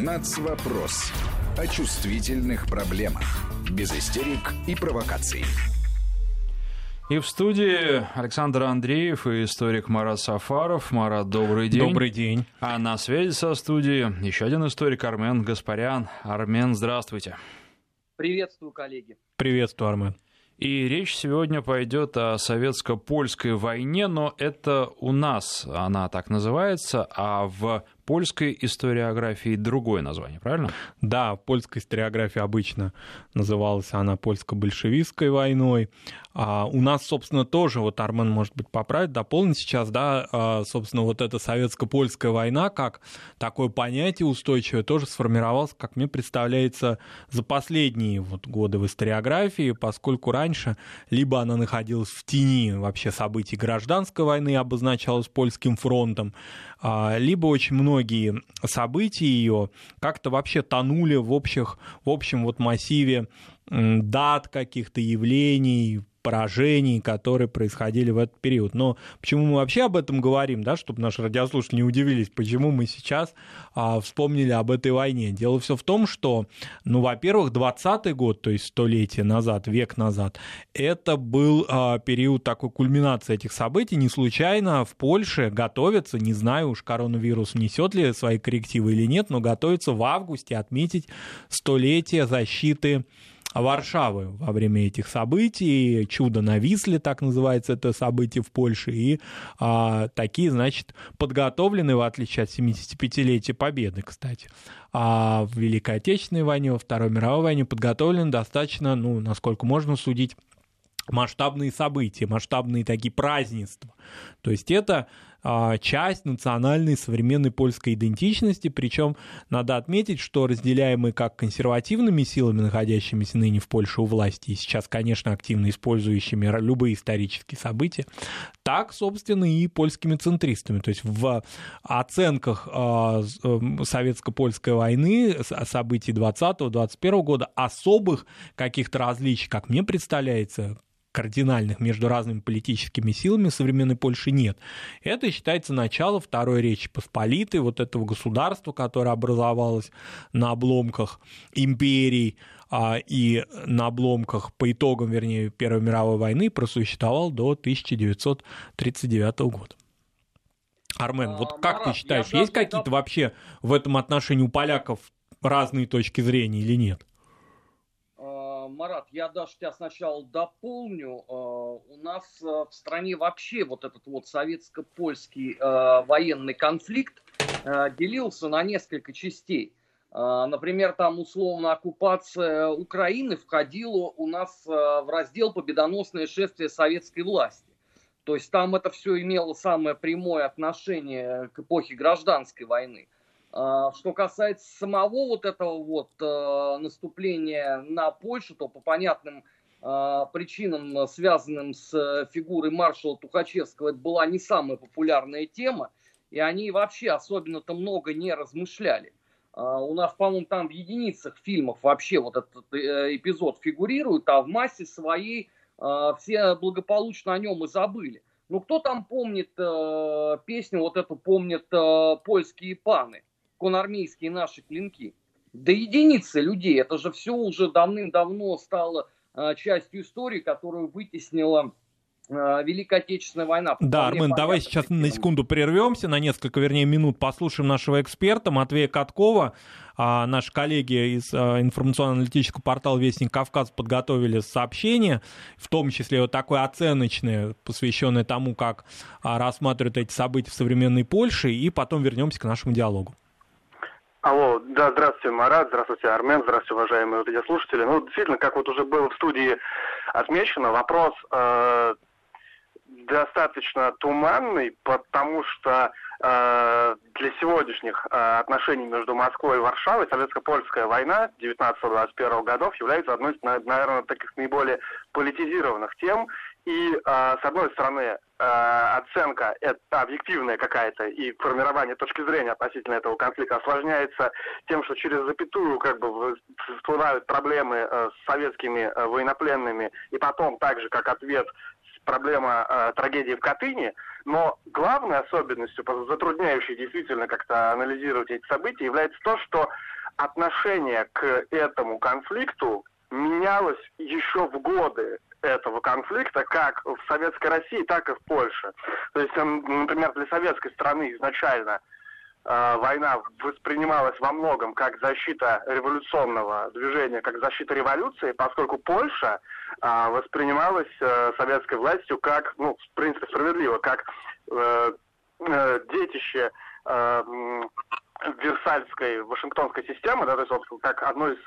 Нацвопрос. О чувствительных проблемах. Без истерик и провокаций. И в студии Александр Андреев и историк Марат Сафаров. Марат, добрый день. Добрый день. А на связи со студией еще один историк Армен Гаспарян. Армен, здравствуйте. Приветствую, коллеги. Приветствую, Армен. И речь сегодня пойдет о советско-польской войне, но это у нас она так называется, а в польской историографии другое название, правильно? Да, в польской историографии обычно называлась она польско-большевистской войной. А у нас, собственно, тоже, вот Армен, может быть, поправить, дополнить сейчас, да, а, собственно, вот эта советско-польская война, как такое понятие устойчивое, тоже сформировалось, как мне представляется, за последние вот годы в историографии, поскольку раньше либо она находилась в тени вообще событий гражданской войны, обозначалась польским фронтом, а, либо очень многие события ее как-то вообще тонули в, общих, в общем вот массиве дат каких-то явлений, поражений, которые происходили в этот период. Но почему мы вообще об этом говорим, да, чтобы наши радиослушатели не удивились, почему мы сейчас а, вспомнили об этой войне? Дело все в том, что, ну, во-первых, 20-й год, то есть столетие назад, век назад, это был а, период такой кульминации этих событий. Не случайно в Польше готовятся, не знаю уж, коронавирус внесет ли свои коррективы или нет, но готовятся в августе отметить столетие защиты Варшавы во время этих событий. Чудо на Висле, так называется это событие в Польше. И а, такие, значит, подготовлены, в отличие от 75-летия Победы, кстати. А в Великой Отечественной войне, во Второй мировой войне подготовлены достаточно, ну, насколько можно судить, масштабные события, масштабные такие празднества. То есть это а, часть национальной современной польской идентичности, причем надо отметить, что разделяемые как консервативными силами, находящимися ныне в Польше у власти, и сейчас, конечно, активно использующими любые исторические события, так, собственно, и польскими центристами. То есть в оценках а, эм, советско-польской войны, событий 20-21 года, особых каких-то различий, как мне представляется, кардинальных между разными политическими силами современной Польши нет. Это считается начало Второй Речи Посполитой, вот этого государства, которое образовалось на обломках империй а, и на обломках по итогам, вернее, Первой мировой войны просуществовал до 1939 года. Армен, а, вот как Марат, ты считаешь, есть какие-то вообще в этом отношении у поляков разные точки зрения или нет? Марат, я даже тебя сначала дополню. Э, у нас э, в стране вообще вот этот вот советско-польский э, военный конфликт делился на несколько частей. Например, там условно оккупация Украины входила у нас в раздел «Победоносное шествие советской власти». То есть там это все имело самое прямое отношение к эпохе гражданской войны. А, что касается самого вот этого вот э, наступления на Польшу, то по понятным э, причинам, связанным с фигурой маршала Тухачевского, это была не самая популярная тема, и они вообще особенно-то много не размышляли. А, у нас, по-моему, там в единицах фильмов вообще вот этот э, эпизод фигурирует, а в массе своей все благополучно о нем и забыли. Ну, кто там помнит песню, вот эту помнят польские паны? Конармейские наши клинки. Да единицы людей, это же все уже давным-давно стало э, частью истории, которую вытеснила э, Великая Отечественная война. Да, Армен, давай сейчас на секунду прервемся, на несколько, вернее, минут послушаем нашего эксперта Матвея Каткова. А, наши коллеги из а, информационно-аналитического портала «Вестник Кавказ» подготовили сообщение, в том числе вот такое оценочное, посвященное тому, как а, рассматривают эти события в современной Польше, и потом вернемся к нашему диалогу. Алло, да, здравствуйте, Марат, здравствуйте, Армен, здравствуйте, уважаемые радиослушатели. Ну, действительно, как вот уже было в студии отмечено, вопрос э, достаточно туманный, потому что э, для сегодняшних э, отношений между Москвой и Варшавой советско-польская война 19-21 годов является одной из, наверное, таких наиболее политизированных тем, и, э, с одной стороны, э, оценка это объективная какая-то, и формирование точки зрения относительно этого конфликта осложняется тем, что через запятую как бы всплывают проблемы э, с советскими военнопленными, и потом, так же как ответ, проблема трагедии в Катыни, Но главной особенностью, затрудняющей действительно как-то анализировать эти события, является то, что отношение к этому конфликту менялось еще в годы этого конфликта как в Советской России, так и в Польше. То есть, например, для советской страны изначально э, война воспринималась во многом как защита революционного движения, как защита революции, поскольку Польша э, воспринималась э, советской властью как, ну, в принципе, справедливо, как детище Версальской, Вашингтонской системы, да, то есть, вот, как одно из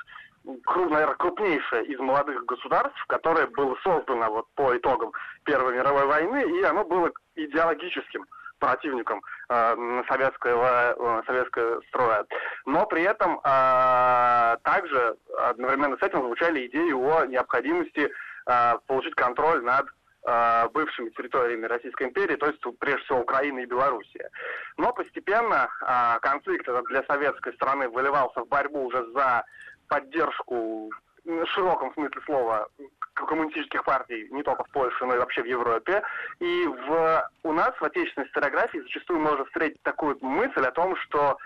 наверное, крупнейшее из молодых государств, которое было создано вот по итогам Первой мировой войны, и оно было идеологическим противником э, советского, э, советского строя. Но при этом э, также одновременно с этим звучали идеи о необходимости э, получить контроль над э, бывшими территориями Российской империи, то есть прежде всего Украина и Белоруссия. Но постепенно э, конфликт для советской страны выливался в борьбу уже за поддержку в широком смысле слова коммунистических партий не только в Польше, но и вообще в Европе. И в, у нас в отечественной историографии зачастую можно встретить такую мысль о том, что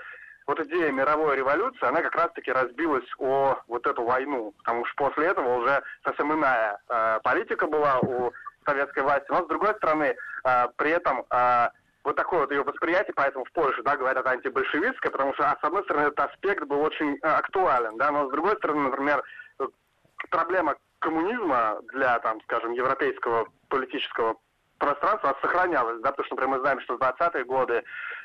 вот идея мировой революции, она как раз-таки разбилась о вот эту войну, потому что после этого уже совсем иная э, политика была у советской власти. Но с другой стороны, э, при этом э, вот такое вот ее восприятие, поэтому в Польше, да, говорят антибольшевистское, потому что, а, с одной стороны, этот аспект был очень э, актуален, да, но с другой стороны, например, э, проблема коммунизма для, там, скажем, европейского политического пространства сохранялась, да, потому что, например, мы знаем, что в 20-е годы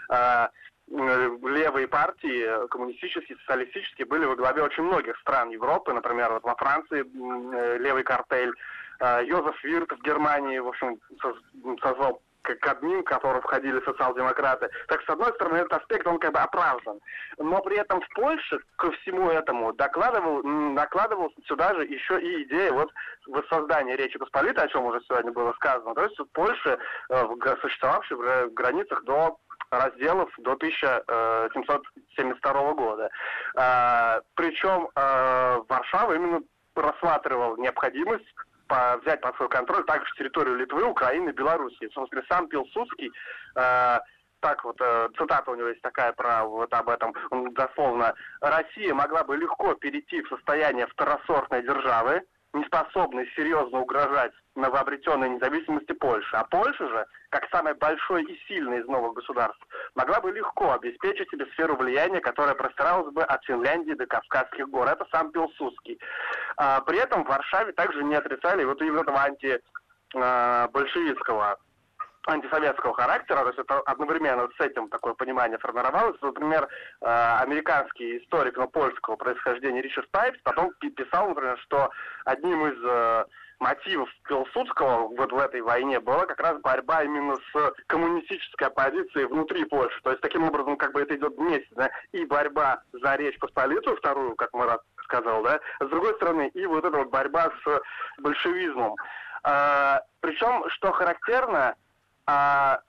э, левые партии, коммунистические, социалистические, были во главе очень многих стран Европы, например, вот во Франции э, левый картель, э, Йозеф Вирт в Германии, в общем, созвал к админ, в который входили социал-демократы. Так, с одной стороны, этот аспект, он как бы оправдан. Но при этом в Польше ко всему этому докладывал, накладывался сюда же еще и идея вот воссоздания Речи Посполитой, о чем уже сегодня было сказано. То есть в Польше, э, существовавшей в границах до разделов до 1772 э, года. А, причем э, Варшава именно рассматривал необходимость по, взять под свой контроль также территорию Литвы, Украины, Белоруссии. Собственно, сам Пилсудский э, так вот, э, цитата у него есть такая про вот об этом, он дословно, Россия могла бы легко перейти в состояние второсортной державы, не способны серьезно угрожать новообретенной независимости Польши. А Польша же, как самое большое и сильное из новых государств, могла бы легко обеспечить себе сферу влияния, которая простиралась бы от Финляндии до Кавказских гор. Это сам Пилсудский. А, при этом в Варшаве также не отрицали вот именно этого антибольшевистского антисоветского характера, то есть это одновременно с этим такое понимание формировалось. Например, э, американский историк, но польского происхождения Ричард Пайпс потом писал, например, что одним из э, мотивов Пилсудского вот в этой войне была как раз борьба именно с коммунистической оппозицией внутри Польши. То есть таким образом как бы это идет вместе, да, и борьба за Речь Посполитую, вторую, как Марат сказал, да, с другой стороны, и вот эта вот борьба с большевизмом. А, причем, что характерно, а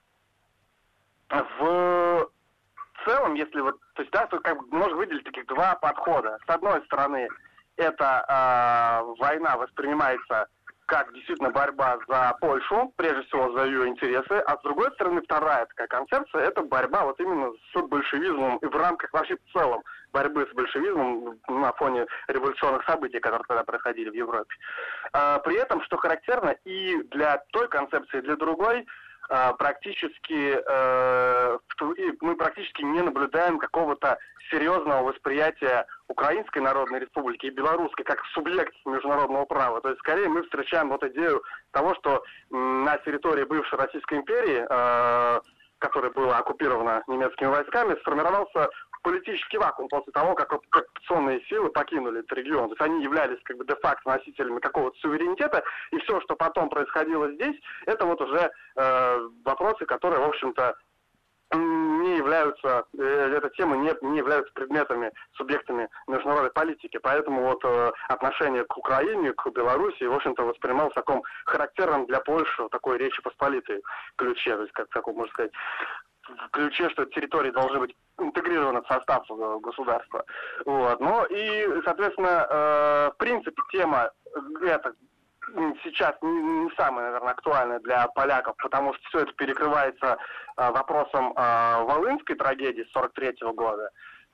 в целом, если вот, то есть, да, тут как бы можно выделить таких два подхода. С одной стороны, эта э, война воспринимается как действительно борьба за Польшу, прежде всего за ее интересы, а с другой стороны вторая такая концепция – это борьба вот именно с большевизмом и в рамках вообще в целом борьбы с большевизмом на фоне революционных событий, которые тогда происходили в Европе. А, при этом, что характерно и для той концепции, и для другой – практически э, мы практически не наблюдаем какого-то серьезного восприятия Украинской Народной Республики и Белорусской как субъект международного права. То есть скорее мы встречаем вот идею того, что на территории бывшей Российской империи, э, которая была оккупирована немецкими войсками, сформировался политический вакуум после того, как оккупационные силы покинули этот регион. То есть они являлись как бы де-факто носителями какого-то суверенитета, и все, что потом происходило здесь, это вот уже э, вопросы, которые, в общем-то, не являются, э, эта тема не, не являются предметами, субъектами международной политики. Поэтому вот э, отношение к Украине, к Белоруссии, в общем-то, воспринималось в таком характерном для Польши, такой речи посполитой ключе, то есть, как, как можно сказать, ключе, что территории должны быть интегрированы в состав государства. Вот. Но и, соответственно, э, в принципе, тема эта сейчас не, самое, наверное, актуальное для поляков, потому что все это перекрывается э, вопросом э, Волынской трагедии 43 -го года.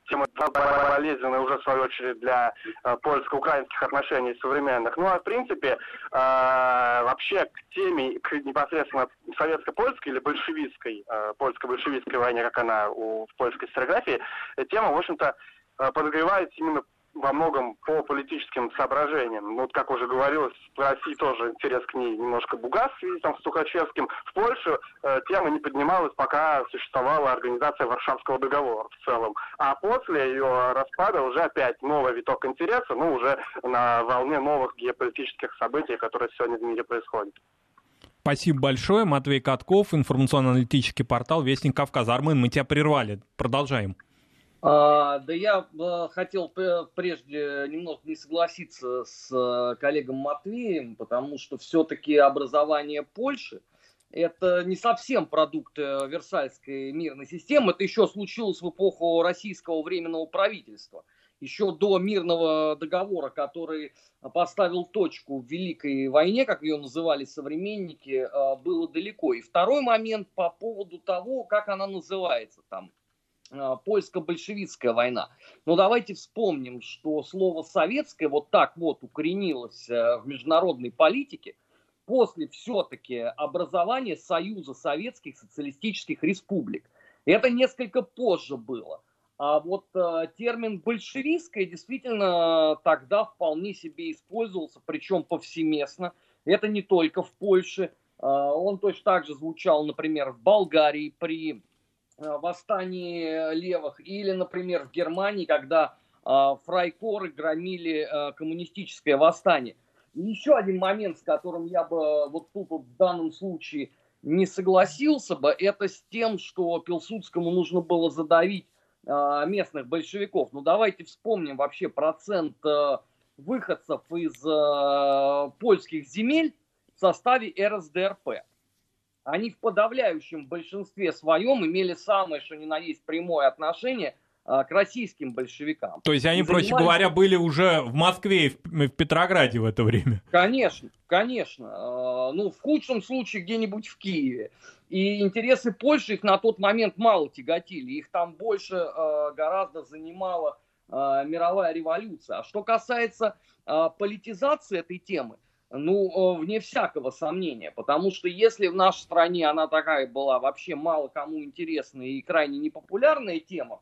Тема болезненная уже, в свою очередь, для э, польско-украинских отношений современных. Ну, а в принципе, э, вообще к теме, к непосредственно советско-польской или большевистской, э, польско-большевистской войне, как она у, в польской историографии, тема, в общем-то, подогревается именно во многом по политическим соображениям. Ну, вот, как уже говорилось, в России тоже интерес к ней немножко бугас в там, с Тухачевским. В Польше э, тема не поднималась, пока существовала организация Варшавского договора в целом. А после ее распада уже опять новый виток интереса, ну, уже на волне новых геополитических событий, которые сегодня в мире происходят. Спасибо большое. Матвей Катков, информационно-аналитический портал «Вестник Кавказа». Армен, мы тебя прервали. Продолжаем. А, да я э, хотел прежде немного не согласиться с э, коллегом Матвеем, потому что все-таки образование Польши это не совсем продукт э, Версальской мирной системы, это еще случилось в эпоху российского временного правительства. Еще до мирного договора, который поставил точку в Великой войне, как ее называли современники, было далеко. И второй момент по поводу того, как она называется там – польско-большевистская война. Но давайте вспомним, что слово советское вот так вот укоренилось э, в международной политике после все-таки образования Союза Советских Социалистических Республик. Это несколько позже было. А вот э, термин большевистское действительно тогда вполне себе использовался, причем повсеместно. Это не только в Польше. Э, он точно так же звучал, например, в Болгарии при Э, восстании левых, или, например, в Германии, когда э, фрайкоры громили э, коммунистическое восстание. Еще один момент, с которым я бы вот тут вот в данном случае не согласился бы, это с тем, что Пилсудскому нужно было задавить местных большевиков. Ну давайте вспомним вообще процент выходцев из польских земель в составе РСДРП они в подавляющем большинстве своем имели самое, что ни на есть, прямое отношение а, к российским большевикам. То есть они, и проще занимались... говоря, были уже в Москве и в Петрограде в это время? Конечно, конечно. А, ну, в худшем случае где-нибудь в Киеве. И интересы Польши их на тот момент мало тяготили. Их там больше а, гораздо занимала мировая революция. А что касается политизации этой темы, ну, вне всякого сомнения, потому что если в нашей стране она такая была вообще мало кому интересная и крайне непопулярная тема,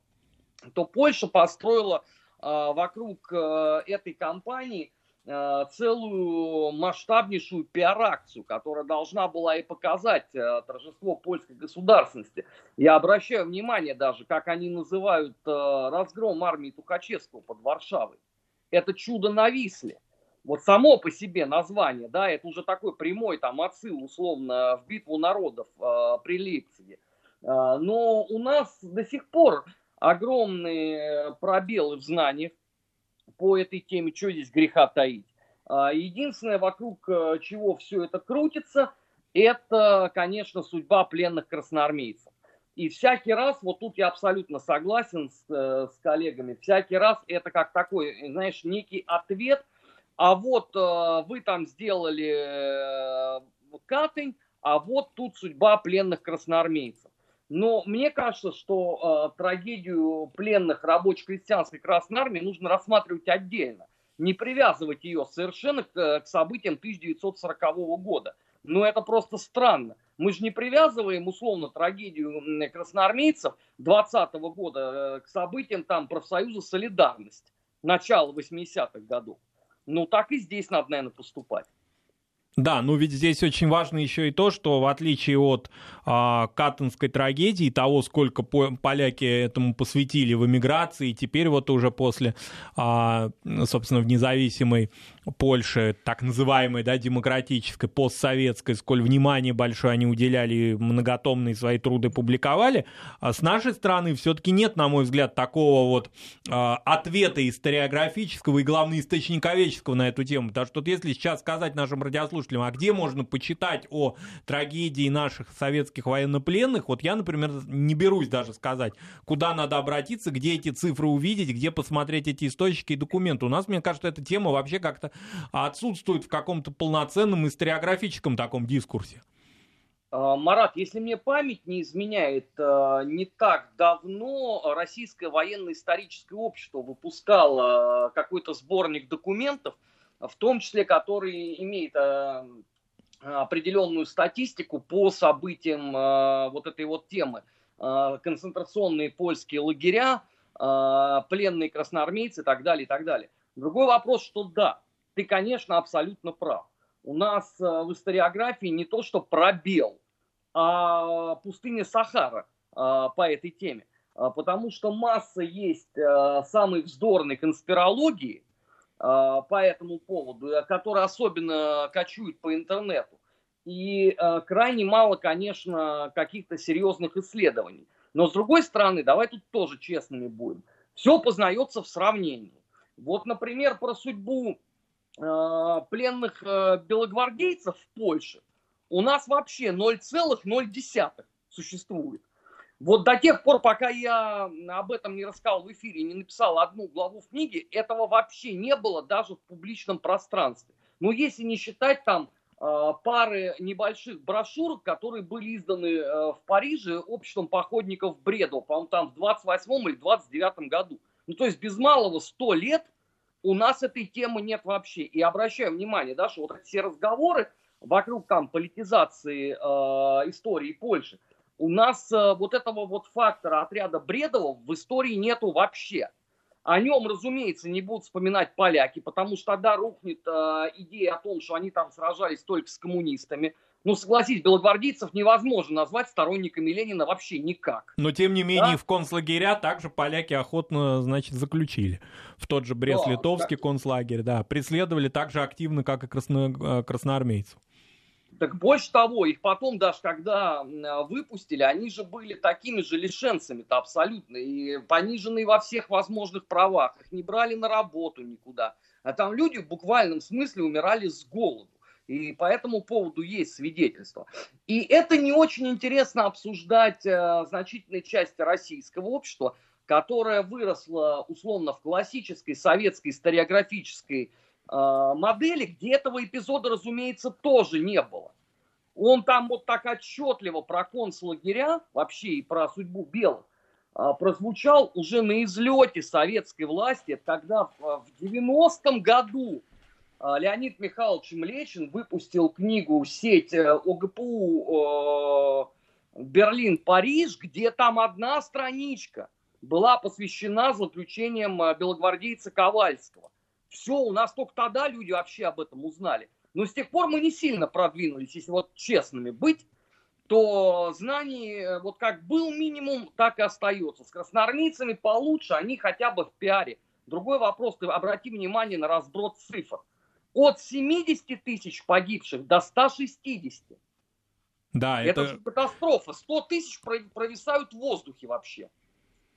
то Польша построила э, вокруг э, этой кампании э, целую масштабнейшую пиар-акцию, которая должна была и показать э, торжество польской государственности. Я обращаю внимание даже, как они называют разгром армии Тухачевского под Варшавой. Это чудо на Висле вот само по себе название, да, это уже такой прямой там отсыл условно в битву народов э, при Лейпциге. Э, но у нас до сих пор огромные пробелы в знаниях по этой теме, что здесь греха таить. Э, единственное, вокруг э, чего все это крутится, это, конечно, судьба пленных красноармейцев. И всякий раз, вот тут я абсолютно согласен с, э, с коллегами, всякий раз это как такой, знаешь, некий ответ а вот э, вы там сделали э, Катынь, а вот тут судьба пленных красноармейцев. Но мне кажется, что э, трагедию пленных рабоче-крестьянской Красной Армии нужно рассматривать отдельно. Не привязывать ее совершенно к, к событиям 1940 года. Но это просто странно. Мы же не привязываем условно трагедию красноармейцев 20 года э, к событиям там профсоюза «Солидарность» начала 80-х годов. Ну, так и здесь надо, наверное, поступать. Да, ну ведь здесь очень важно еще и то, что в отличие от а, Каттенской трагедии, того, сколько по поляки этому посвятили в эмиграции, теперь вот уже после, а, собственно, в независимой Польши, так называемой, да, демократической, постсоветской, сколь внимания большое они уделяли, многотомные свои труды публиковали, а с нашей стороны все-таки нет, на мой взгляд, такого вот а, ответа историографического и, главное, источниковеческого на эту тему. Потому что вот если сейчас сказать нашим радиослушателям, радиослушателям, а где можно почитать о трагедии наших советских военнопленных, вот я, например, не берусь даже сказать, куда надо обратиться, где эти цифры увидеть, где посмотреть эти источники и документы. У нас, мне кажется, эта тема вообще как-то отсутствует в каком-то полноценном историографическом таком дискурсе. А, Марат, если мне память не изменяет, а, не так давно Российское военно-историческое общество выпускало какой-то сборник документов, в том числе который имеет а, определенную статистику по событиям вот этой вот темы. Концентрационные польские лагеря, пленные красноармейцы и так далее, и так далее. Другой вопрос, что да, ты, конечно, абсолютно прав у нас э, в историографии не то что пробел, а пустыня Сахара э, по этой теме. Э, потому что масса есть самой вздорной конспирологии по этому поводу, которая особенно кочует по интернету. И крайне мало, конечно, каких-то серьезных исследований. Но с другой стороны, давай тут тоже честными будем. Все познается в сравнении. Вот, например, про судьбу Э, пленных э, белогвардейцев в Польше у нас вообще 0,0 существует. Вот до тех пор, пока я об этом не рассказал в эфире, не написал одну главу в книге, этого вообще не было даже в публичном пространстве. Но если не считать там э, пары небольших брошюрок, которые были изданы в Париже обществом походников Бредова, по-моему, там в 28 или 29 году. Ну, то есть без малого 100 лет – у нас этой темы нет вообще. И обращаю внимание, да, что вот все разговоры вокруг там политизации э, истории Польши, у нас э, вот этого вот фактора отряда Бредова в истории нету вообще. О нем, разумеется, не будут вспоминать поляки, потому что тогда рухнет э, идея о том, что они там сражались только с коммунистами. Ну, согласись, белогвардейцев невозможно назвать сторонниками Ленина вообще никак. Но, тем не менее, да? в концлагеря также поляки охотно, значит, заключили. В тот же Брест-Литовский да, концлагерь, да. Преследовали так же активно, как и красно... Э, красноармейцев. Так больше того, их потом даже когда выпустили, они же были такими же лишенцами-то абсолютно, и пониженные во всех возможных правах. Их не брали на работу никуда. А там люди в буквальном смысле умирали с голоду. И по этому поводу есть свидетельства. И это не очень интересно обсуждать э, значительной части российского общества, которая выросла условно в классической советской историографической модели, где этого эпизода, разумеется, тоже не было. Он там вот так отчетливо про концлагеря вообще и про судьбу белых э, прозвучал уже на излете советской власти, когда в 90-м году а, Леонид Михайлович Млечин выпустил книгу «Сеть э, ОГПУ э, Берлин-Париж», где там одна страничка была посвящена заключениям э, белогвардейца Ковальского. Все, у нас только тогда люди вообще об этом узнали. Но с тех пор мы не сильно продвинулись, если вот честными быть, то знаний вот как был минимум, так и остается. С красноармейцами получше, они хотя бы в пиаре. Другой вопрос, ты обрати внимание на разброд цифр от 70 тысяч погибших до 160. Да, это... Это катастрофа. 100 тысяч провисают в воздухе вообще.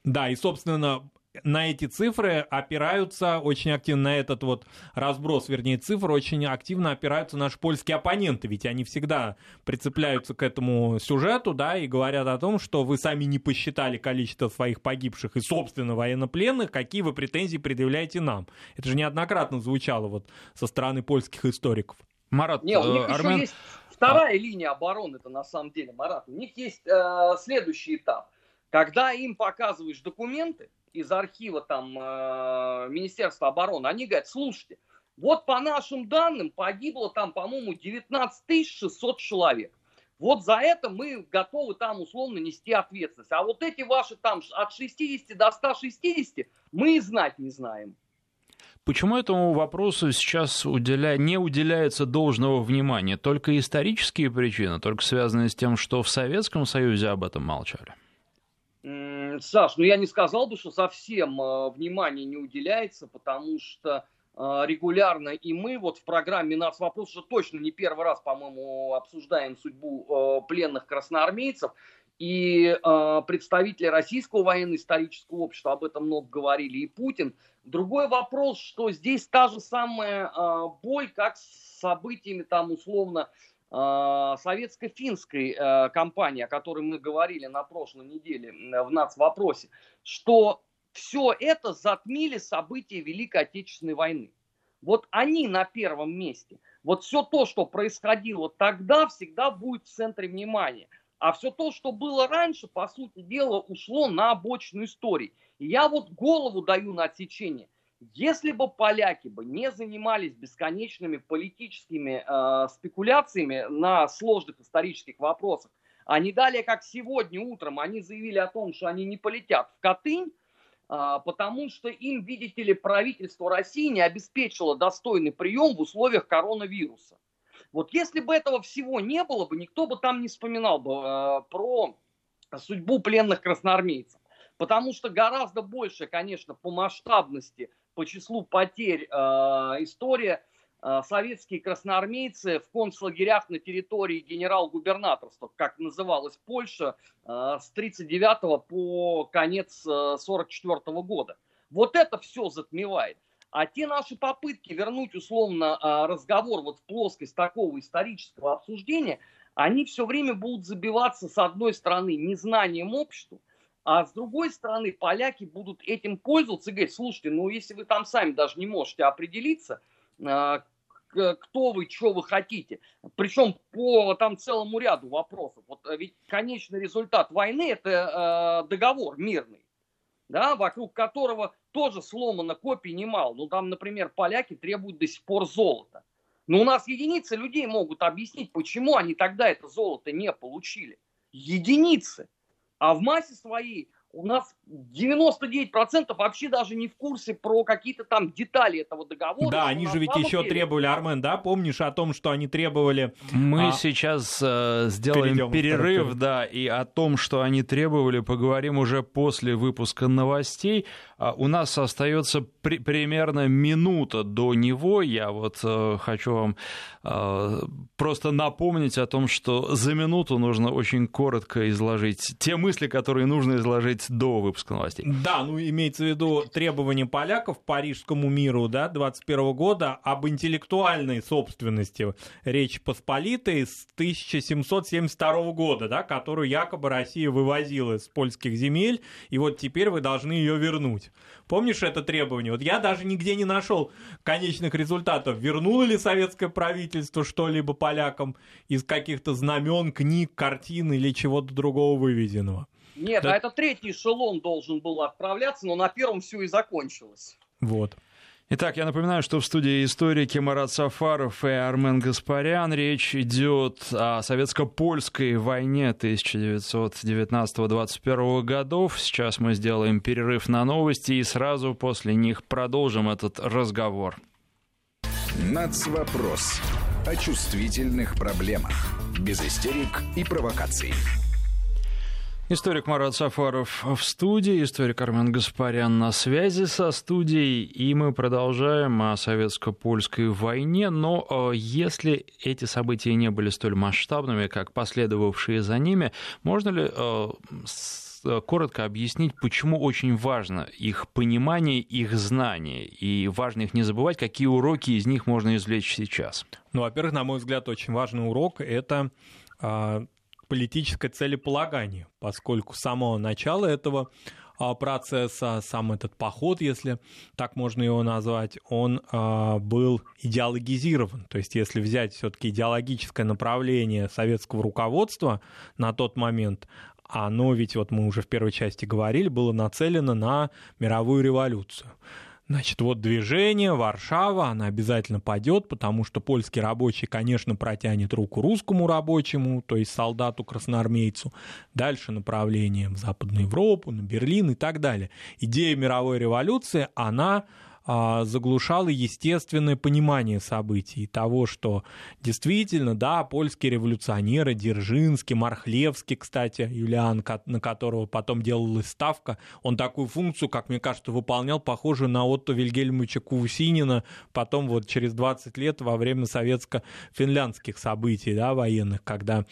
Да, и, собственно, на эти цифры опираются очень активно, на этот вот разброс, вернее, цифр, очень активно опираются наши польские оппоненты, ведь они всегда прицепляются к этому сюжету, да, и говорят о том, что вы сами не посчитали количество своих погибших и, собственно, военнопленных, какие вы претензии предъявляете нам. Это же неоднократно звучало вот со стороны польских историков. Марат, Не, у них э, Армен... еще есть вторая а. линия обороны, это на самом деле, Марат. У них есть э, следующий этап. Когда им показываешь документы, из архива там э, Министерства обороны, они говорят, слушайте, вот по нашим данным погибло там, по-моему, 19 600 человек. Вот за это мы готовы там условно нести ответственность. А вот эти ваши там от 60 до 160 мы и знать не знаем. Почему этому вопросу сейчас уделя... не уделяется должного внимания? Только исторические причины, только связанные с тем, что в Советском Союзе об этом молчали? Саш, ну я не сказал бы, что совсем э, внимания не уделяется, потому что э, регулярно и мы вот в программе «Нас вопрос» уже точно не первый раз, по-моему, обсуждаем судьбу э, пленных красноармейцев. и э, представители Российского военно-исторического общества об этом много говорили, и Путин. Другой вопрос, что здесь та же самая э, боль, как с событиями там условно э, советско-финской э, кампании, о которой мы говорили на прошлой неделе в нацвопросе, что все это затмили события Великой Отечественной войны. Вот они на первом месте. Вот все то, что происходило тогда, всегда будет в центре внимания. А все то, что было раньше, по сути дела, ушло на обочину истории. И я вот голову даю на отсечение. Если бы поляки бы не занимались бесконечными политическими э, спекуляциями на сложных исторических вопросах, а не далее, как сегодня утром, они заявили о том, что они не полетят в Катынь, а, потому что им, видите ли, правительство России не обеспечило достойный прием в условиях коронавируса. Вот если бы этого всего не было бы, никто бы там не вспоминал бы э, про судьбу пленных красноармейцев. Потому что гораздо больше, конечно, по масштабности, по числу потерь э, история Э, советские красноармейцы в концлагерях на территории генерал-губернаторства, как называлась Польша, э, с 1939 по конец 1944 э, года. Вот это все затмевает. А те наши попытки вернуть условно разговор вот в плоскость такого исторического обсуждения, они все время будут забиваться с одной стороны незнанием общества, а с другой стороны поляки будут этим пользоваться и говорить, слушайте, ну если вы там сами даже не можете определиться, кто вы, что вы хотите. Причем по там целому ряду вопросов. Вот э, ведь конечный результат войны это э, договор мирный, да, вокруг которого тоже сломано копий немало. Ну там, например, поляки требуют до сих пор золота. Но у нас единицы людей могут объяснить, почему они тогда это золото не получили. Единицы. А в массе своей у нас 99% вообще даже не в курсе про какие-то там детали этого договора. Да, они же ведь еще деле... требовали, Армен, да? Помнишь о том, что они требовали... Мы а... сейчас э, сделаем перерыв, да, и о том, что они требовали, поговорим уже после выпуска новостей. А у нас остается при, примерно минута до него. Я вот э, хочу вам э, просто напомнить о том, что за минуту нужно очень коротко изложить те мысли, которые нужно изложить до выпуска новостей. Да, ну имеется в виду требования поляков Парижскому миру да, 21 года об интеллектуальной собственности Речи Посполитой с 1772 года, да, которую якобы Россия вывозила из польских земель, и вот теперь вы должны ее вернуть. Помнишь это требование? Вот я даже нигде не нашел конечных результатов. Вернуло ли советское правительство что-либо полякам из каких-то знамен, книг, картин или чего-то другого вывезенного? Нет, да. а это третий эшелон должен был отправляться, но на первом все и закончилось. Вот. Итак, я напоминаю, что в студии историки Марат Сафаров и Армен Гаспарян. Речь идет о советско-польской войне 1919-21 годов. Сейчас мы сделаем перерыв на новости и сразу после них продолжим этот разговор. Нацвопрос. О чувствительных проблемах. Без истерик и провокаций. Историк Марат Сафаров в студии, историк Армен Гаспарян на связи со студией, и мы продолжаем о советско-польской войне, но э, если эти события не были столь масштабными, как последовавшие за ними, можно ли э, э, коротко объяснить, почему очень важно их понимание, их знание, и важно их не забывать, какие уроки из них можно извлечь сейчас? Ну, во-первых, на мой взгляд, очень важный урок — это а, политическое целеполагание, поскольку с самого начала этого а, процесса, сам этот поход, если так можно его назвать, он а, был идеологизирован. То есть если взять все-таки идеологическое направление советского руководства на тот момент, оно ведь, вот мы уже в первой части говорили, было нацелено на мировую революцию. Значит, вот движение, Варшава, она обязательно пойдет, потому что польский рабочий, конечно, протянет руку русскому рабочему, то есть солдату-красноармейцу. Дальше направление в Западную Европу, на Берлин и так далее. Идея мировой революции, она заглушало естественное понимание событий, того, что действительно, да, польские революционеры, Дзержинский, Мархлевский, кстати, Юлиан, на которого потом делалась ставка, он такую функцию, как мне кажется, выполнял, похожую на Отто Вильгельмовича Кувусинина, потом вот через 20 лет во время советско-финляндских событий, да, военных, когда а,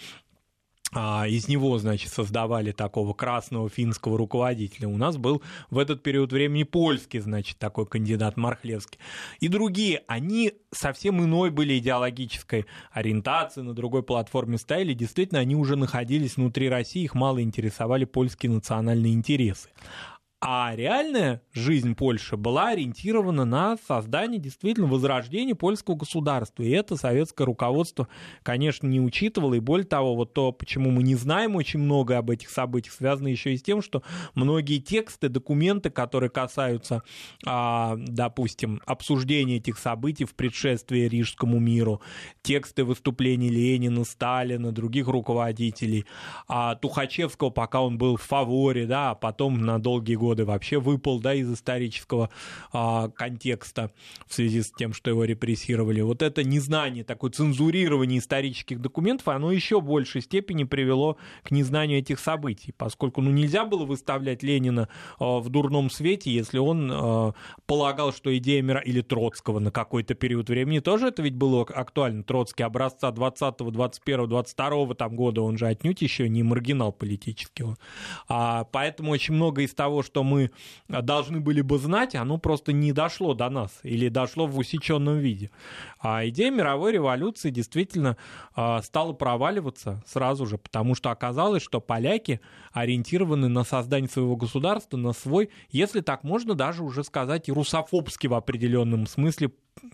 из него, значит, создавали такого красного финского руководителя. У нас был в этот период времени польский, значит, такой кандидат Мархлевский. И другие, они совсем иной были идеологической ориентации, на другой платформе стояли. Действительно, они уже находились внутри России, их мало интересовали польские национальные интересы. А реальная жизнь Польши была ориентирована на создание действительно возрождения польского государства. И это советское руководство, конечно, не учитывало. И более того, вот то, почему мы не знаем очень много об этих событиях, связано еще и с тем, что многие тексты, документы, которые касаются, а, допустим, обсуждения этих событий в предшествии Рижскому миру, тексты выступлений Ленина, Сталина, других руководителей, а Тухачевского, пока он был в фаворе, да, а потом на долгие годы годы вообще выпал да, из исторического а, контекста в связи с тем, что его репрессировали. Вот это незнание, такое цензурирование исторических документов, оно еще в большей степени привело к незнанию этих событий, поскольку ну, нельзя было выставлять Ленина а, в дурном свете, если он а, полагал, что идея мира или Троцкого на какой-то период времени тоже это ведь было актуально. Троцкий образца 20 21 22 там года, он же отнюдь еще не маргинал политический. А, поэтому очень много из того, что мы должны были бы знать, оно просто не дошло до нас или дошло в усеченном виде. А идея мировой революции действительно а, стала проваливаться сразу же, потому что оказалось, что поляки ориентированы на создание своего государства, на свой, если так можно даже уже сказать, русофобский в определенном смысле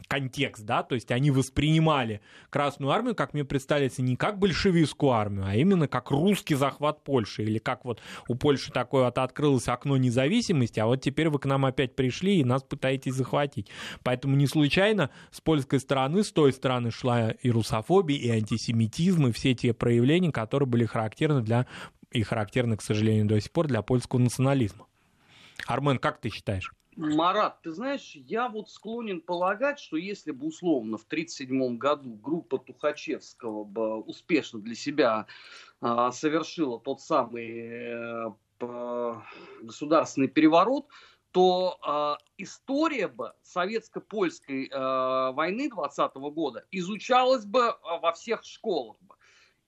контекст, да, то есть они воспринимали Красную Армию, как мне представляется, не как большевистскую армию, а именно как русский захват Польши, или как вот у Польши такое вот открылось окно независимости, а вот теперь вы к нам опять пришли и нас пытаетесь захватить. Поэтому не случайно с польской стороны, с той стороны шла и русофобия, и антисемитизм, и все те проявления, которые были характерны для, и характерны, к сожалению, до сих пор для польского национализма. Армен, как ты считаешь? Марат, ты знаешь, я вот склонен полагать, что если бы условно в 1937 году группа Тухачевского бы успешно для себя а, совершила тот самый а, государственный переворот, то а, история бы советско-польской а, войны 20 года изучалась бы во всех школах.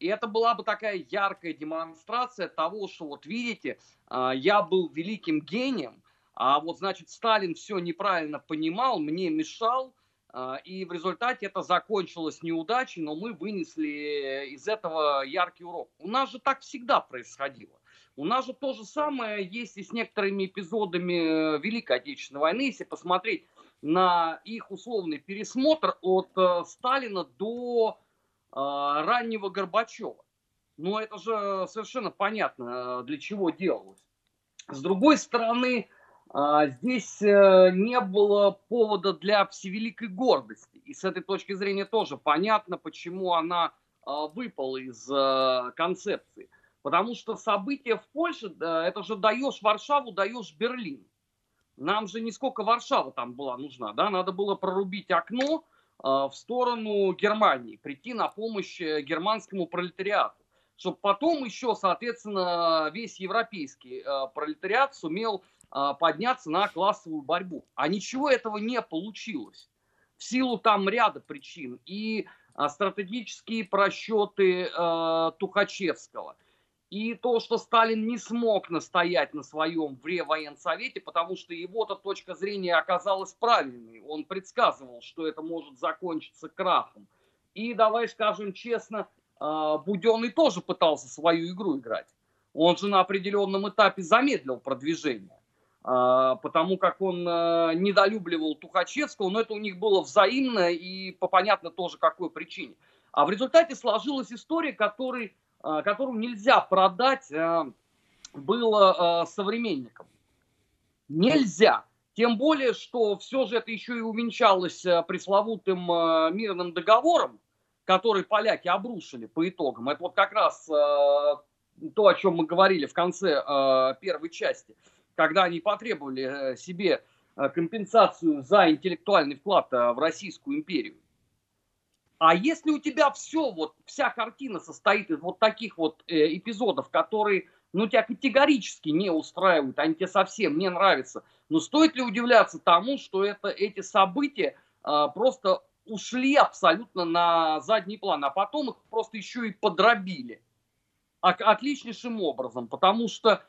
И это была бы такая яркая демонстрация того, что вот видите, а, я был великим гением, а вот, значит, Сталин все неправильно понимал, мне мешал, а, и в результате это закончилось неудачей, но мы вынесли из этого яркий урок. У нас же так всегда происходило. У нас же то же самое есть и с некоторыми эпизодами Великой Отечественной войны, если посмотреть на их условный пересмотр от э, Сталина до э, раннего Горбачева. Ну, это же совершенно понятно, э, для чего делалось. С другой стороны, а, здесь э, не было повода для всевеликой гордости. И с этой точки зрения тоже понятно, почему она а, выпала из э, концепции. Потому что события в Польше, это же даешь Варшаву, даешь Берлин. Нам же не сколько Варшава там была нужна, да, надо было прорубить окно а, в сторону Германии, прийти на помощь э, германскому пролетариату чтобы потом еще, соответственно, весь европейский пролетариат сумел а, подняться на классовую борьбу. А ничего этого не получилось. В силу там ряда причин. И а, стратегические просчеты э, Тухачевского. И то, что Сталин не смог настоять на своем в Реввоенсовете, потому что его-то точка зрения оказалась правильной. Он предсказывал, что это может закончиться крахом. И давай скажем честно, э, Буденный тоже пытался свою игру играть. Он же на определенном этапе замедлил продвижение. А, потому как он э, недолюбливал Тухачевского, но это у них было взаимно и по понятно тоже какой причине. А в результате сложилась история, который, э, которую нельзя продать э, было современникам. Нельзя. Тем более, что все же это еще и увенчалось пресловутым мирным договором, который поляки обрушили по итогам. Это вот как раз то, о чем мы говорили в конце первой части – когда они потребовали э, себе э, компенсацию за интеллектуальный вклад э, в Российскую империю. А если у тебя все, вот вся картина состоит из вот таких вот эпизодов, которые, ну, тебя категорически не устраивают, они тебе совсем не нравятся, но стоит ли удивляться тому, что это, эти события просто ушли абсолютно на задний план, а потом их просто еще и подробили. отличнейшим образом, потому что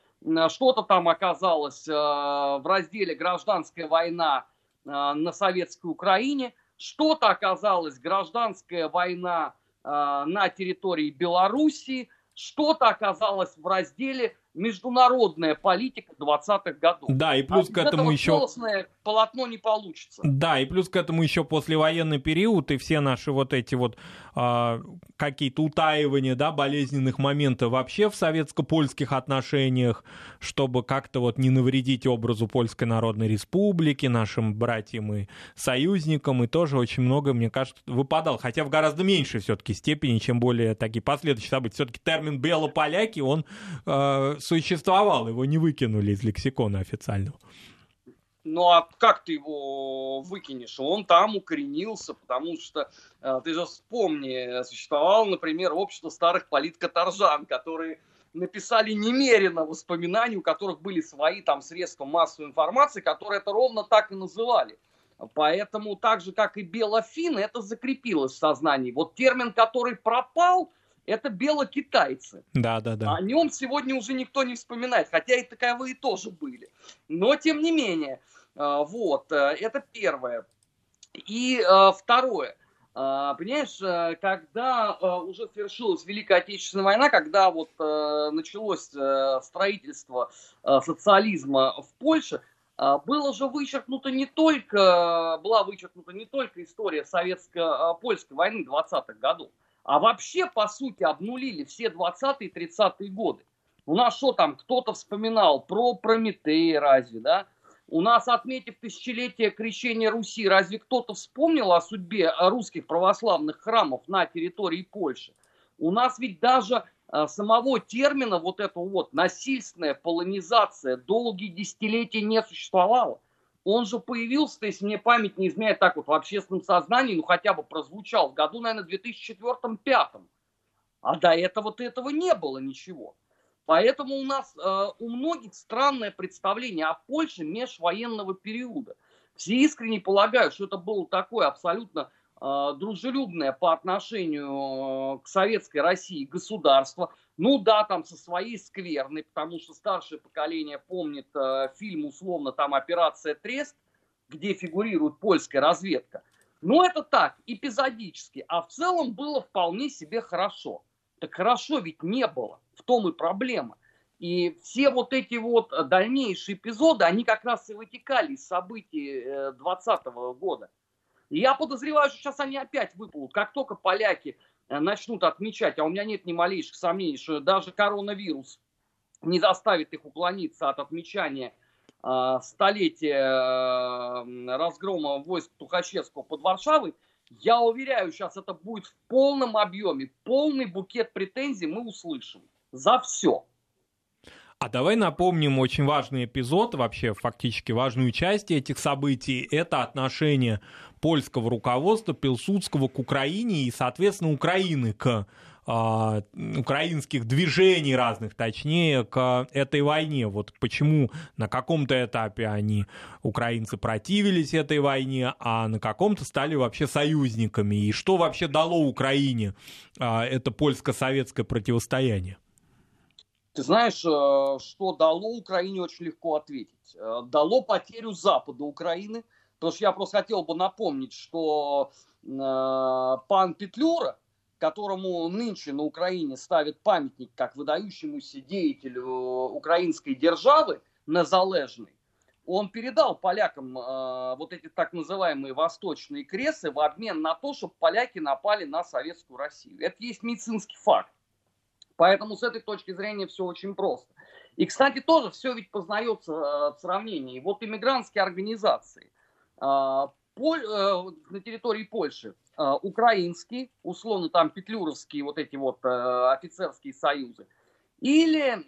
что-то там оказалось в разделе «Гражданская война» на советской Украине, что-то оказалось «Гражданская война» на территории Белоруссии, что-то оказалось в разделе международная политика 20-х годов. Да, и плюс а к этому еще... полотно не получится. Да, и плюс к этому еще послевоенный период и все наши вот эти вот а, какие-то утаивания, да, болезненных моментов вообще в советско-польских отношениях, чтобы как-то вот не навредить образу Польской Народной Республики, нашим братьям и союзникам, и тоже очень много, мне кажется, выпадал, хотя в гораздо меньшей все-таки степени, чем более такие последующие события. Все-таки термин «белополяки», он э, существовал, его не выкинули из лексикона официального. Ну а как ты его выкинешь? Он там укоренился, потому что э, ты же вспомни, существовало, например, общество старых политкоторжан, которые написали немерено воспоминаний, у которых были свои там средства массовой информации, которые это ровно так и называли. Поэтому так же, как и белофины, это закрепилось в сознании. Вот термин, который пропал, это белокитайцы. Да, да, да. О нем сегодня уже никто не вспоминает, хотя и таковые тоже были. Но тем не менее, э, вот, э, это первое. И э, второе. Понимаешь, когда уже свершилась Великая Отечественная война, когда вот началось строительство социализма в Польше, было же вычеркнуто не только, была вычеркнута не только история советско-польской войны 20-х годов, а вообще, по сути, обнулили все 20-е 30-е годы. У нас что там, кто-то вспоминал про Прометей разве, да? У нас, отметив тысячелетие крещения Руси, разве кто-то вспомнил о судьбе русских православных храмов на территории Польши? У нас ведь даже а, самого термина вот этого вот насильственная полонизация долгие десятилетия не существовало он же появился, если мне память не изменяет так вот в общественном сознании, ну хотя бы прозвучал в году, наверное, 2004-2005. А до этого-то этого не было ничего. Поэтому у нас э, у многих странное представление о Польше межвоенного периода. Все искренне полагают, что это было такое абсолютно э, дружелюбное по отношению э, к советской России государство, ну да, там со своей скверной, потому что старшее поколение помнит э, фильм условно там «Операция Трест», где фигурирует польская разведка. Но это так, эпизодически. А в целом было вполне себе хорошо. Так хорошо ведь не было. В том и проблема. И все вот эти вот дальнейшие эпизоды, они как раз и вытекали из событий 2020 э, года. И я подозреваю, что сейчас они опять выплывут. Как только поляки начнут отмечать, а у меня нет ни малейших сомнений, что даже коронавирус не заставит их уклониться от отмечания э, столетия э, разгрома войск Тухачевского под Варшавой, я уверяю, сейчас это будет в полном объеме, полный букет претензий мы услышим за все. А давай напомним очень важный эпизод, вообще фактически важную часть этих событий. Это отношение польского руководства Пилсудского к Украине и, соответственно, Украины к э, украинских движений разных, точнее, к этой войне. Вот почему на каком-то этапе они, украинцы, противились этой войне, а на каком-то стали вообще союзниками. И что вообще дало Украине э, это польско-советское противостояние? Ты знаешь, э, что дало Украине, очень легко ответить. Э, дало потерю Запада Украины, потому что я просто хотел бы напомнить, что э, пан Петлюра, которому нынче на Украине ставят памятник как выдающемуся деятелю украинской державы, незалежной, он передал полякам э, вот эти так называемые восточные кресы в обмен на то, чтобы поляки напали на советскую Россию. Это есть медицинский факт. Поэтому с этой точки зрения все очень просто. И, кстати, тоже все ведь познается э, в сравнении. Вот иммигрантские организации э, э, на территории Польши, украинские, условно там петлюровские вот эти вот офицерские союзы, или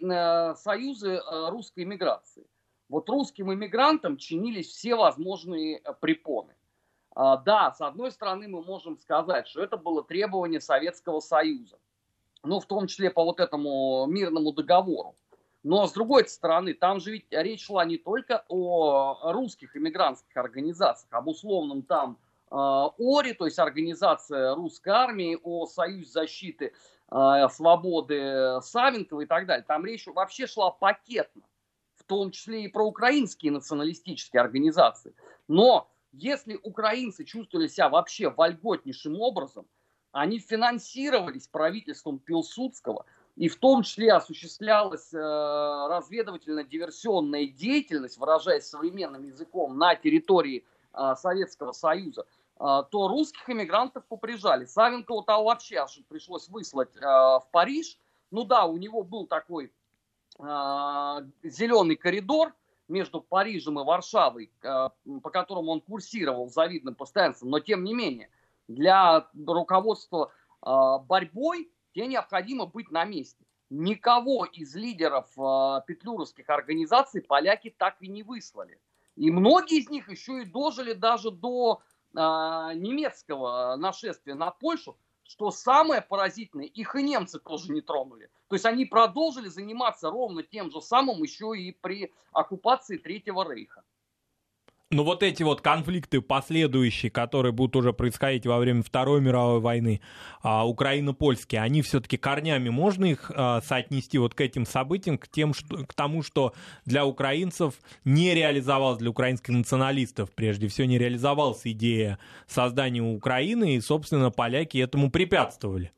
союзы русской иммиграции. Вот русским иммигрантам чинились все возможные препоны. Да, с одной стороны мы можем сказать, что это было требование Советского Союза ну, в том числе по вот этому мирному договору. Но с другой стороны, там же ведь речь шла не только о русских иммигрантских организациях, об условном там э, ОРИ, то есть организация русской армии, о Союз защиты э, свободы Савенкова и так далее. Там речь вообще шла пакетно, в том числе и про украинские националистические организации. Но если украинцы чувствовали себя вообще вольготнейшим образом, они финансировались правительством Пилсудского, и в том числе осуществлялась э, разведывательно-диверсионная деятельность, выражаясь современным языком, на территории э, Советского Союза, э, то русских эмигрантов поприжали. Савенкову того вообще пришлось выслать э, в Париж. Ну да, у него был такой э, зеленый коридор между Парижем и Варшавой, э, по которому он курсировал завидным постоянством, но тем не менее, для руководства э, борьбой тебе необходимо быть на месте. Никого из лидеров э, петлюровских организаций поляки так и не выслали. И многие из них еще и дожили даже до э, немецкого нашествия на Польшу, что самое поразительное, их и немцы тоже не тронули. То есть они продолжили заниматься ровно тем же самым еще и при оккупации Третьего Рейха. Но вот эти вот конфликты последующие, которые будут уже происходить во время Второй мировой войны, а, Украина-польские, они все-таки корнями, можно их а, соотнести вот к этим событиям, к, тем, что, к тому, что для украинцев не реализовалась, для украинских националистов прежде всего не реализовалась идея создания Украины, и, собственно, поляки этому препятствовали?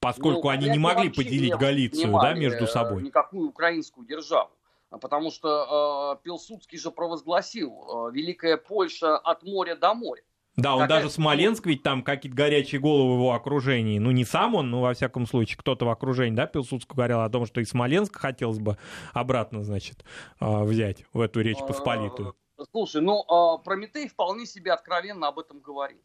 Поскольку ну, они не могли поделить Галицию да, между собой. Никакую украинскую державу. А потому что э, Пилсудский же провозгласил э, Великая Польша от моря до моря. Да, он Какая... даже Смоленск, ведь там какие-то горячие головы в его окружении. Ну, не сам он, но во всяком случае, кто-то в окружении, да, Пилсудский говорил о том, что и Смоленск хотелось бы обратно, значит, э, взять в эту Речь Посполитую. Слушай, ну, э, Прометей вполне себе откровенно об этом говорил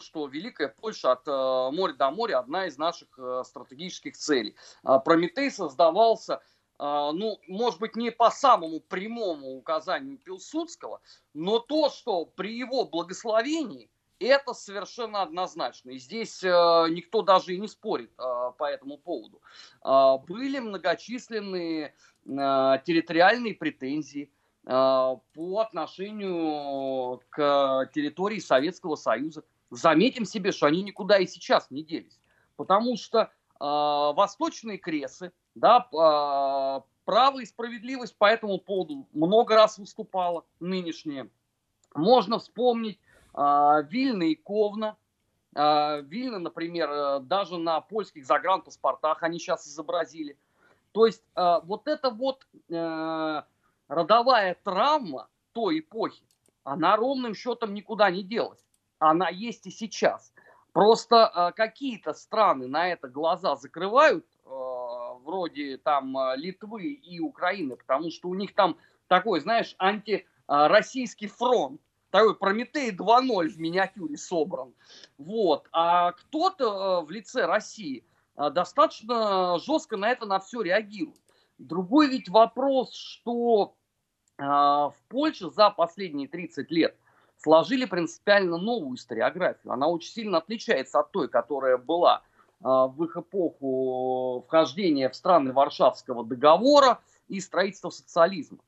что Великая Польша от э, моря до моря одна из наших э, стратегических целей. Э, Прометей создавался а, ну, может быть, не по самому прямому указанию Пилсудского, но то, что при его благословении, это совершенно однозначно. И здесь э, никто даже и не спорит э, по этому поводу. Э, были многочисленные э, территориальные претензии э, по отношению к территории Советского Союза. Заметим себе, что они никуда и сейчас не делись. Потому что восточные кресы, да, а, право и справедливость по этому поводу много раз выступала нынешняя. Можно вспомнить а, Вильна и Ковна. А, Вильна, например, э, даже на польских загранпаспортах они сейчас изобразили. То есть вот эта вот э, родовая травма той эпохи, она ровным счетом никуда не делась. Она есть и сейчас. Просто какие-то страны на это глаза закрывают, вроде там э, Литвы и Украины, потому что у них там такой, знаешь, антироссийский фронт, такой Прометей 2.0 в миниатюре собран. Вот. А кто-то э, в лице России э, достаточно жестко на это на все реагирует. Другой ведь вопрос, что в Польше за последние 30 лет сложили принципиально новую историографию. Она очень сильно отличается от той, которая была а, в их эпоху вхождения в страны Варшавского договора и строительства социализма.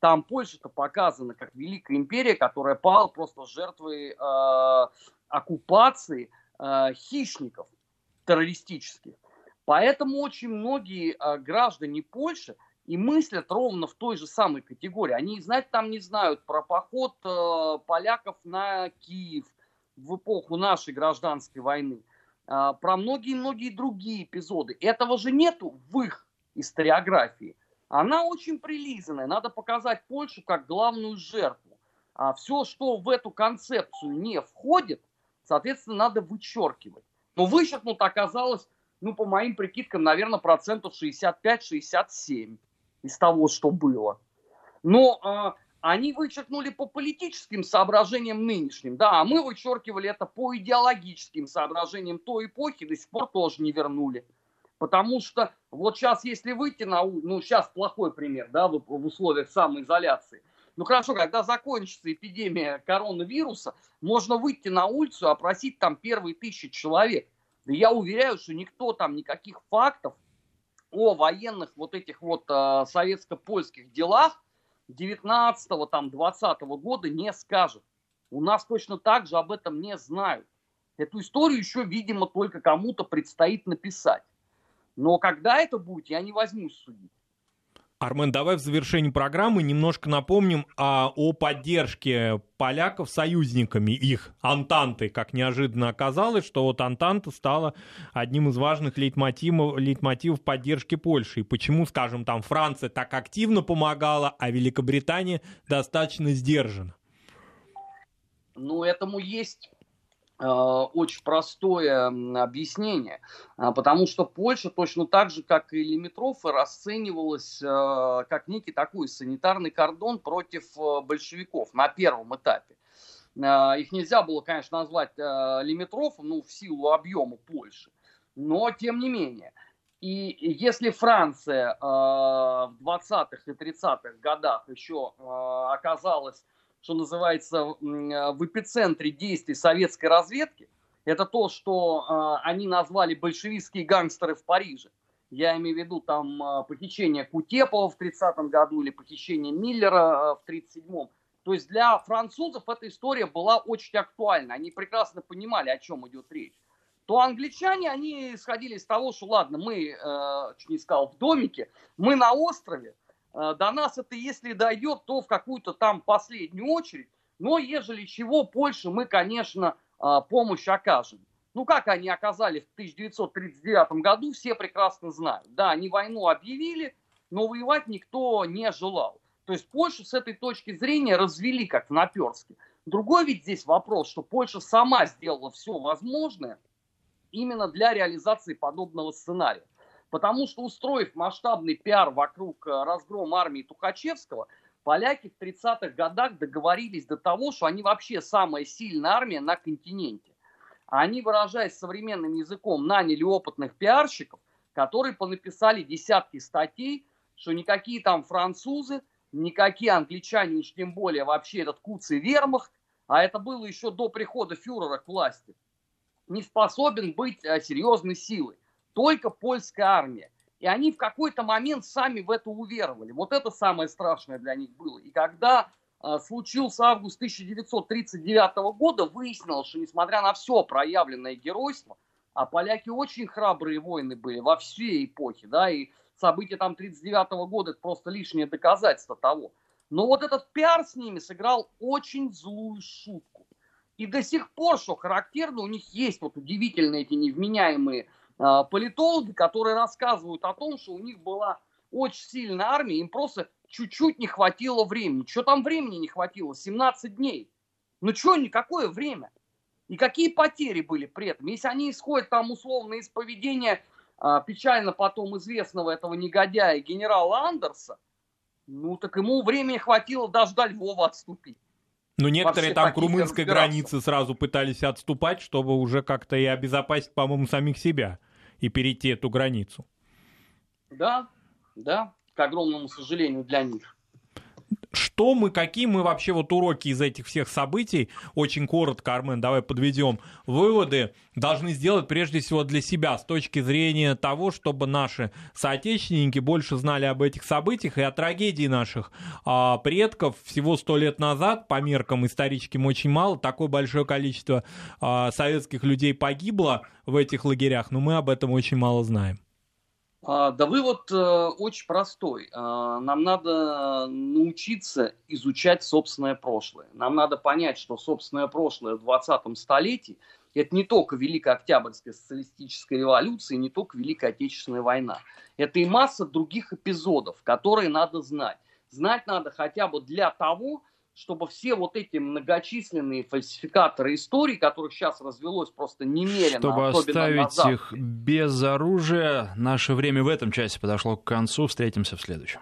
Там Польша-то показана как великая империя, которая пала просто жертвой э, оккупации э, хищников террористических. Поэтому очень многие э, граждане Польши и мыслят ровно в той же самой категории. Они знать там не знают про поход э, поляков на Киев в эпоху нашей гражданской войны. А, про многие-многие другие эпизоды. Этого же нету в их историографии. Она очень прилизанная. Надо показать Польшу как главную жертву. А все, что в эту концепцию не входит, соответственно, надо вычеркивать. Но вычеркнуто оказалось, ну, по моим прикидкам, наверное, процентов 65-67 из того, что было. Но а, они вычеркнули по политическим соображениям нынешним, да, а мы вычеркивали это по идеологическим соображениям той эпохи, до сих пор тоже не вернули. Потому что вот сейчас, если выйти на ну сейчас плохой пример, да, в, в условиях самоизоляции. Ну хорошо, когда закончится эпидемия коронавируса, можно выйти на улицу опросить там первые тысячи человек. Да я уверяю, что никто там никаких фактов о военных вот этих вот э, советско-польских делах 19 там 20 года не скажет. У нас точно так же об этом не знают. Эту историю еще, видимо, только кому-то предстоит написать. Но когда это будет, я не возьмусь судить. Армен, давай в завершении программы немножко напомним о, о поддержке поляков союзниками их, Антанты. Как неожиданно оказалось, что вот Антанта стала одним из важных лейтмотивов, лейтмотивов поддержки Польши. И почему, скажем, там Франция так активно помогала, а Великобритания достаточно сдержана? Ну, этому есть очень простое объяснение, а, потому что Польша точно так же, как и Лимитрофы, расценивалась э, как некий такой санитарный кордон против э, большевиков на первом этапе. Их нельзя было, конечно, назвать Лимитрофом, ну, в силу объема Польши, но тем не менее. И если Франция в 20-х и 30-х годах еще оказалась что называется, э, в эпицентре действий советской разведки, это то, что э, они назвали большевистские гангстеры в Париже. Я имею в виду там э, похищение Кутепова в 30-м году или похищение Миллера в 37-м. То есть для французов эта история была очень актуальна. Они прекрасно понимали, о чем идет речь. То англичане, они исходили из того, что ладно, мы, э, чуть не сказал, в домике, мы на острове, до нас это, если дойдет, то в какую-то там последнюю очередь. Но, ежели чего, Польше мы, конечно, э, помощь окажем. Ну, как они оказали в 1939 году, все прекрасно знают. Да, они войну объявили, но воевать никто не желал. То есть Польшу с этой точки зрения развели как в наперске. Другой ведь здесь вопрос, что Польша сама сделала все возможное именно для реализации подобного сценария. Потому что, устроив масштабный пиар вокруг э, разгрома армии Тухачевского, поляки в 30-х годах договорились до того, что они вообще самая сильная армия на континенте. Они, выражаясь современным языком, наняли опытных пиарщиков, которые понаписали десятки статей, что никакие там французы, никакие англичане, уж тем более вообще этот куцый вермахт, а это было еще до прихода фюрера к власти, не способен быть э, серьезной силой только польская армия. И они в какой-то момент сами в это уверовали. Вот это самое страшное для них было. И когда э, случился август 1939 года, выяснилось, что несмотря на все проявленное геройство, а поляки очень храбрые воины были во всей эпохе, да, и события там 1939 года это просто лишнее доказательство того. Но вот этот пиар с ними сыграл очень злую шутку. И до сих пор, что характерно, у них есть вот удивительные эти невменяемые политологи, которые рассказывают о том, что у них была очень сильная армия, им просто чуть-чуть не хватило времени. Что там времени не хватило? 17 дней. Ну что, никакое время. И какие потери были при этом? Если они исходят там условно из поведения а, печально потом известного этого негодяя генерала Андерса, ну так ему времени хватило даже до Львова отступить. Ну, некоторые там к румынской границе сразу пытались отступать, чтобы уже как-то и обезопасить, по-моему, самих себя и перейти эту границу. Да, да, к огромному сожалению для них что мы, какие мы вообще вот уроки из этих всех событий, очень коротко, Армен, давай подведем выводы, должны сделать прежде всего для себя с точки зрения того, чтобы наши соотечественники больше знали об этих событиях и о трагедии наших а, предков. Всего сто лет назад, по меркам историческим очень мало, такое большое количество а, советских людей погибло в этих лагерях, но мы об этом очень мало знаем. А, да вывод э, очень простой. А, нам надо научиться изучать собственное прошлое. Нам надо понять, что собственное прошлое в 20 столетии – это не только Великая Октябрьская социалистическая революция, не только Великая Отечественная война. Это и масса других эпизодов, которые надо знать. Знать надо хотя бы для того, чтобы все вот эти многочисленные фальсификаторы истории, которых сейчас развелось просто немерено, чтобы оставить их без оружия, наше время в этом часе подошло к концу. Встретимся в следующем.